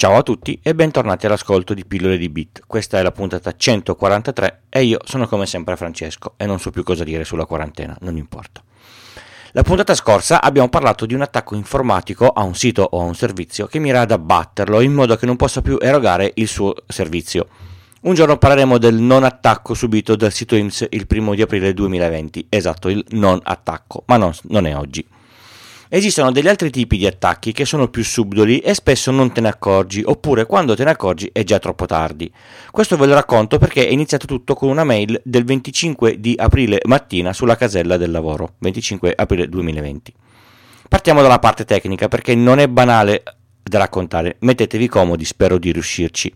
Ciao a tutti e bentornati all'ascolto di Pillole di Bit. Questa è la puntata 143 e io sono come sempre Francesco e non so più cosa dire sulla quarantena, non importa. La puntata scorsa abbiamo parlato di un attacco informatico a un sito o a un servizio che mira ad abbatterlo in modo che non possa più erogare il suo servizio. Un giorno parleremo del non attacco subito dal sito IMSS il primo di aprile 2020, esatto, il non attacco, ma non, non è oggi. Esistono degli altri tipi di attacchi che sono più subdoli e spesso non te ne accorgi, oppure quando te ne accorgi è già troppo tardi. Questo ve lo racconto perché è iniziato tutto con una mail del 25 di aprile mattina sulla casella del lavoro, 25 aprile 2020. Partiamo dalla parte tecnica perché non è banale da raccontare, mettetevi comodi, spero di riuscirci.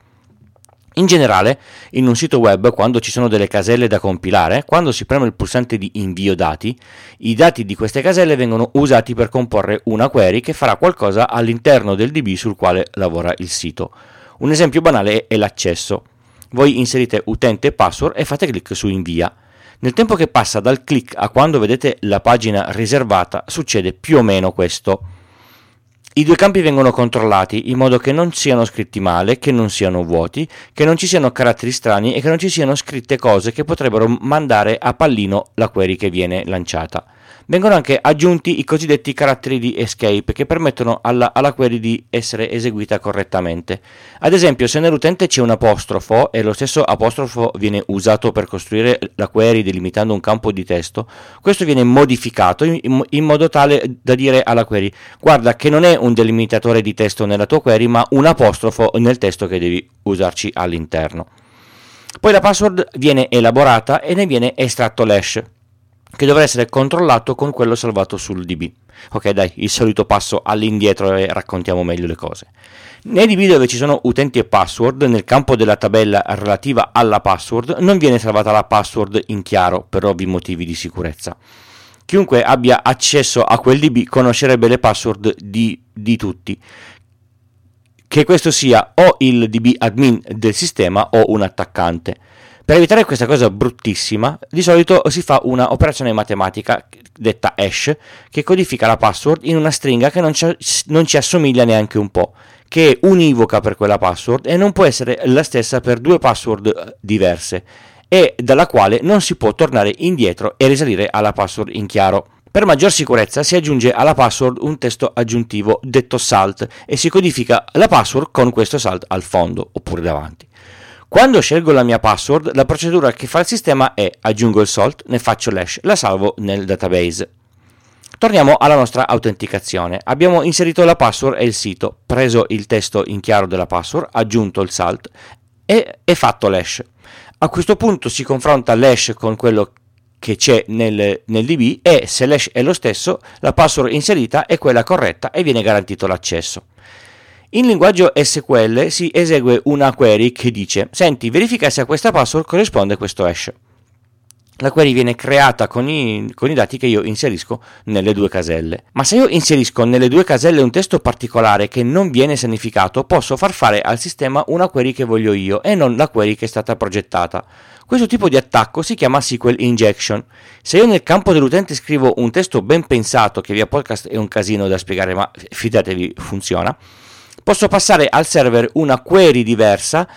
In generale, in un sito web, quando ci sono delle caselle da compilare, quando si preme il pulsante di invio dati, i dati di queste caselle vengono usati per comporre una query che farà qualcosa all'interno del DB sul quale lavora il sito. Un esempio banale è l'accesso. Voi inserite utente e password e fate clic su invia. Nel tempo che passa dal clic a quando vedete la pagina riservata succede più o meno questo. I due campi vengono controllati in modo che non siano scritti male, che non siano vuoti, che non ci siano caratteri strani e che non ci siano scritte cose che potrebbero mandare a pallino la query che viene lanciata vengono anche aggiunti i cosiddetti caratteri di escape che permettono alla, alla, query di essere eseguita correttamente. Ad esempio, se nell'utente c'è un apostrofo e lo stesso apostrofo viene usato per costruire la query delimitando un campo di testo, questo viene modificato in, in modo tale da dire alla query guarda che non è un delimitatore di testo nella tua query, ma un apostrofo nel testo che devi usarci all'interno. Poi la password viene elaborata e ne viene estratto l'hash che dovrà essere controllato con quello salvato sul DB. Ok, dai, il solito passo all'indietro e raccontiamo meglio le cose. Nei DB dove ci sono utenti e password, nel campo della tabella relativa alla password, non viene salvata la password in chiaro per ovvi motivi di sicurezza. Chiunque abbia accesso a quel DB conoscerebbe le password di, di tutti, che questo sia o il DB admin del sistema o un attaccante. Per evitare questa cosa bruttissima, di solito si fa una operazione matematica detta hash che codifica la password in una stringa che non ci, non ci assomiglia neanche un po', che è univoca per quella password e non può essere la stessa per due password eh, diverse e dalla quale non si può tornare indietro e risalire alla password in chiaro. Per maggior sicurezza si aggiunge alla password un testo aggiuntivo detto salt e si codifica la password con questo salt al fondo oppure davanti. Quando scelgo la mia password, la procedura che fa il sistema è aggiungo il salt, ne faccio l'hash, la salvo nel database. Torniamo alla nostra autenticazione. Abbiamo inserito la password e il sito, preso il testo in chiaro della password, aggiunto il salt e, e fatto l'hash. A questo punto si confronta l'hash con quello che c'è nel, nel DB e se l'hash è lo stesso, la password inserita è quella corretta e viene garantito l'accesso. In linguaggio SQL si esegue una query che dice senti verifica se a questa password corrisponde questo hash. La query viene creata con i, con i, dati che io inserisco nelle due caselle. Ma se io inserisco nelle due caselle un testo particolare che non viene sanificato, posso far fare al sistema una query che voglio io e non la query che è stata progettata. Questo tipo di attacco si chiama SQL injection. Se io nel campo dell'utente scrivo un testo ben pensato, che via podcast è un casino da spiegare, ma fidatevi, funziona posso passare al server una query diversa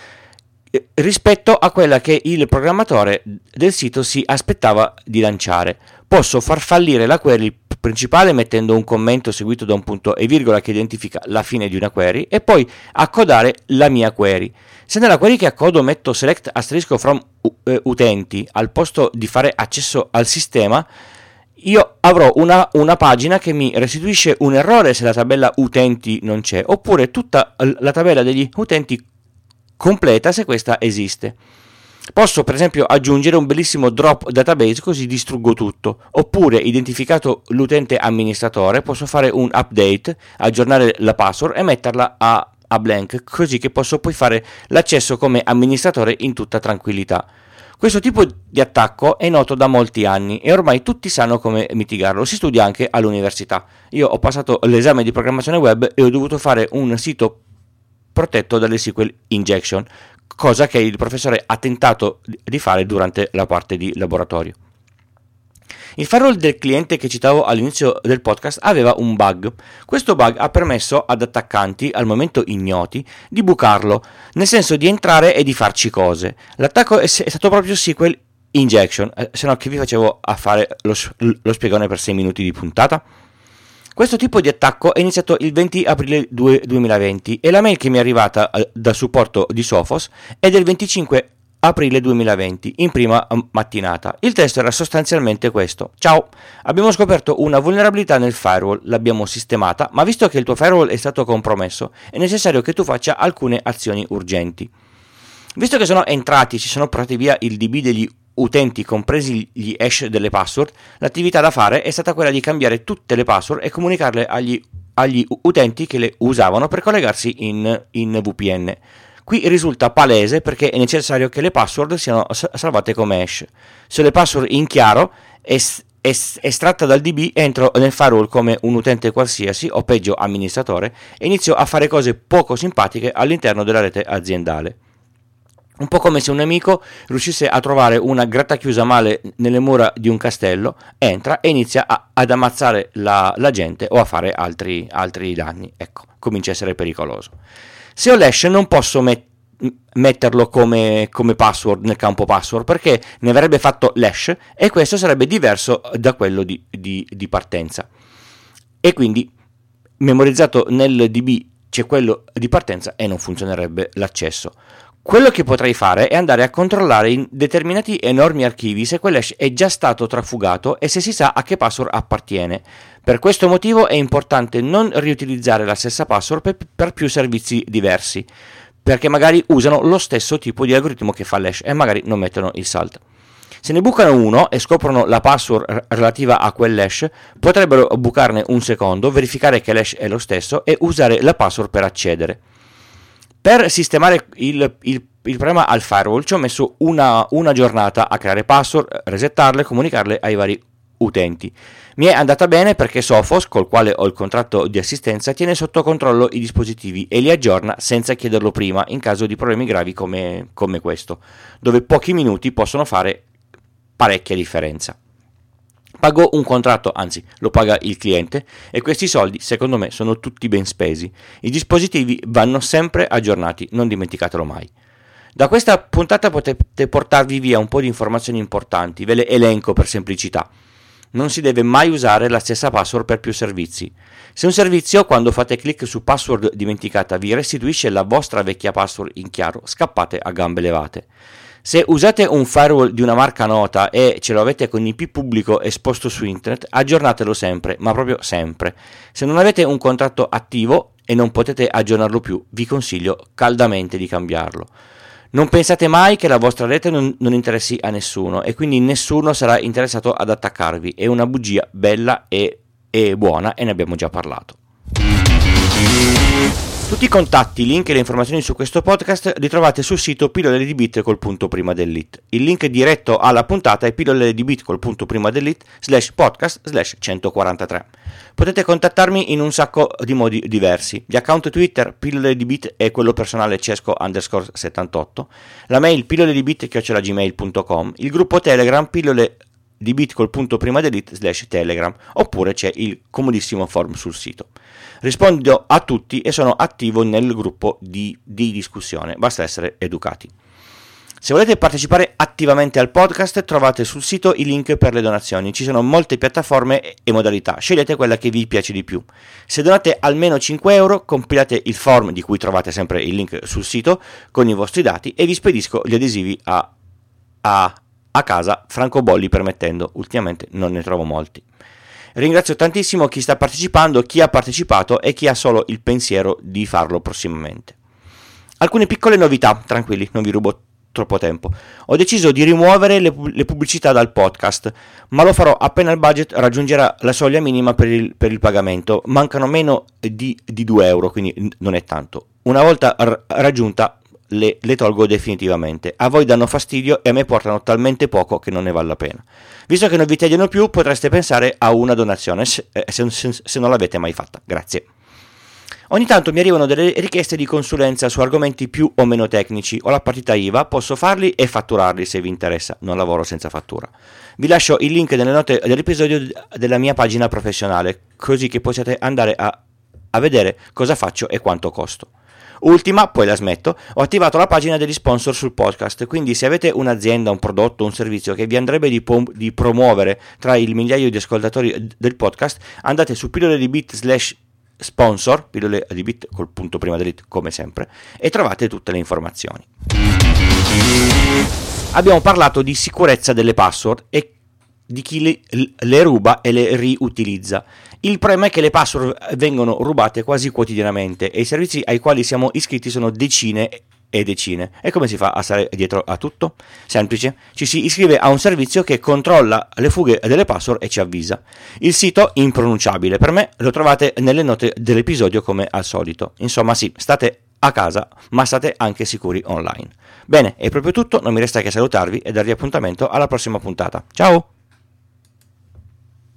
eh, rispetto a quella che il programmatore del sito si aspettava di lanciare. Posso far fallire la query principale mettendo un commento seguito da un punto e virgola che identifica la fine di una query e poi accodare la mia query. Se nella query che accodo metto select asterisco from eh, utenti al posto di fare accesso al sistema, io avrò una, una, pagina che mi restituisce un errore se la tabella utenti non c'è, oppure tutta la tabella degli utenti completa se questa esiste. Posso per esempio aggiungere un bellissimo drop database così distruggo tutto, oppure identificato l'utente amministratore posso fare un update, aggiornare la password e metterla a, a blank così che posso poi fare l'accesso come amministratore in tutta tranquillità. Questo tipo di attacco è noto da molti anni e ormai tutti sanno come mitigarlo, si studia anche all'università. Io ho passato l'esame di programmazione web e ho dovuto fare un sito protetto dalle SQL injection, cosa che il professore ha tentato di fare durante la parte di laboratorio. Il firewall del cliente che citavo all'inizio del podcast aveva un bug. Questo bug ha permesso ad attaccanti, al momento ignoti, di bucarlo, nel senso di entrare e di farci cose. L'attacco è, stato proprio SQL injection, eh, se no che vi facevo a fare lo, lo spiegone per 6 minuti di puntata? Questo tipo di attacco è iniziato il 20 aprile 2020 e la mail che mi è arrivata eh, dal supporto di Sophos è del 25 aprile 2020, in prima mm, mattinata. Il testo era sostanzialmente questo. Ciao, abbiamo scoperto una vulnerabilità nel firewall, l'abbiamo sistemata, ma visto che il tuo firewall è stato compromesso, è necessario che tu faccia alcune azioni urgenti. Visto che sono entrati, si sono portati via il DB degli utenti compresi gli hash delle password, l'attività da fare è stata quella di cambiare tutte le password e comunicarle agli, agli utenti che le usavano per collegarsi in, in, VPN. Qui risulta palese perché è necessario che le password siano salvate come hash. Se le password in chiaro es, estratta dal DB entro nel firewall come un utente qualsiasi o peggio amministratore e inizio a fare cose poco simpatiche all'interno della rete aziendale. Un po' come se un nemico riuscisse a trovare una grattachiusa male nelle mura di un castello, entra e inizia a, ad ammazzare la, la, gente o a fare altri, altri, danni. Ecco, comincia a essere pericoloso. Se ho l'hash non posso met- metterlo come, come, password nel campo password perché ne avrebbe fatto l'hash e questo sarebbe diverso da quello di, di, di partenza. E quindi memorizzato nel DB c'è quello di partenza e non funzionerebbe l'accesso. Quello che potrei fare è andare a controllare in determinati enormi archivi se quell'hash è già stato trafugato e se si sa a che password appartiene. Per questo motivo è importante non riutilizzare la stessa password per, per più servizi diversi, perché magari usano lo stesso tipo di algoritmo che fa l'hash e magari non mettono il salt. Se ne bucano uno e scoprono la password relativa a quell'hash, potrebbero bucarne un secondo, verificare che l'hash è lo stesso e usare la password per accedere. Per sistemare il, il, il problema al firewall ci ho messo una, una giornata a creare password, resettarle comunicarle ai vari utenti. Mi è andata bene perché Sophos, col quale ho il contratto di assistenza, tiene sotto controllo i dispositivi e li aggiorna senza chiederlo prima in caso di problemi gravi come, come questo, dove pochi minuti possono fare parecchia differenza. Pago un contratto, anzi lo paga il cliente e questi soldi secondo me sono tutti ben spesi. I dispositivi vanno sempre aggiornati, non dimenticatelo mai. Da questa puntata potete portarvi via un po' di informazioni importanti, ve le elenco per semplicità. Non si deve mai usare la stessa password per più servizi. Se un servizio, quando fate clic su password dimenticata, vi restituisce la vostra vecchia password in chiaro, scappate a gambe levate. Se usate un firewall di una marca nota e ce lo avete con IP pubblico esposto su internet, aggiornatelo sempre, ma proprio sempre. Se non avete un contratto attivo e non potete aggiornarlo più, vi consiglio caldamente di cambiarlo. Non pensate mai che la vostra rete non, non, interessi a nessuno e quindi nessuno sarà interessato ad attaccarvi. È una bugia bella e, e buona e ne abbiamo già parlato. Tutti i contatti, link e le informazioni su questo podcast li trovate sul sito pillole di bit col punto prima dell'it. Il link diretto alla puntata è pillole di bit col punto prima dell'it slash podcast slash 143. Potete contattarmi in un sacco di modi diversi. Gli account Twitter pillole di bit e quello personale cesco underscore 78, la mail pillole di bit gmail.com, il gruppo Telegram pillole di bit col punto prima dell'it slash telegram oppure c'è il comodissimo form sul sito. Rispondo a tutti e sono attivo nel gruppo di, di discussione, basta essere educati. Se volete partecipare attivamente al podcast trovate sul sito i link per le donazioni, ci sono molte piattaforme e modalità, scegliete quella che vi piace di più. Se donate almeno 5 euro compilate il form di cui trovate sempre il link sul sito con i vostri dati e vi spedisco gli adesivi a, a, a casa, francobolli permettendo, ultimamente non ne trovo molti. Ringrazio tantissimo chi sta partecipando, chi ha partecipato e chi ha solo il pensiero di farlo prossimamente. Alcune piccole novità, tranquilli, non vi rubo troppo tempo. Ho deciso di rimuovere le, le, pubblicità dal podcast, ma lo farò appena il budget raggiungerà la soglia minima per il, per il pagamento. Mancano meno di, di 2 euro, quindi non è tanto. Una volta r- raggiunta le, le, tolgo definitivamente. A voi danno fastidio e a me portano talmente poco che non ne vale la pena. Visto che non vi tagliano più, potreste pensare a una donazione se, eh, se, se, se non l'avete mai fatta. Grazie. Ogni tanto mi arrivano delle richieste di consulenza su argomenti più o meno tecnici. Ho la partita IVA, posso farli e fatturarli se vi interessa. Non lavoro senza fattura. Vi lascio il link nelle note dell'episodio della mia pagina professionale, così che possiate andare a, a vedere cosa faccio e quanto costo. Ultima, poi la smetto, ho attivato la pagina degli sponsor sul podcast, quindi se avete un'azienda, un prodotto, un servizio che vi andrebbe di, pom- di promuovere tra il migliaio di ascoltatori del podcast, andate su pillole di bit slash sponsor, pillole di bit col punto prima dell'it come sempre, e trovate tutte le informazioni. Abbiamo parlato di sicurezza delle password e di chi le, le, ruba e le riutilizza. Il problema è che le password vengono rubate quasi quotidianamente e i servizi ai quali siamo iscritti sono decine e decine. E come si fa a stare dietro a tutto? Semplice, ci si iscrive a un servizio che controlla le fughe delle password e ci avvisa. Il sito impronunciabile, per me lo trovate nelle note dell'episodio come al solito. Insomma sì, state a casa, ma state anche sicuri online. Bene, è proprio tutto, non mi resta che salutarvi e darvi appuntamento alla prossima puntata. Ciao!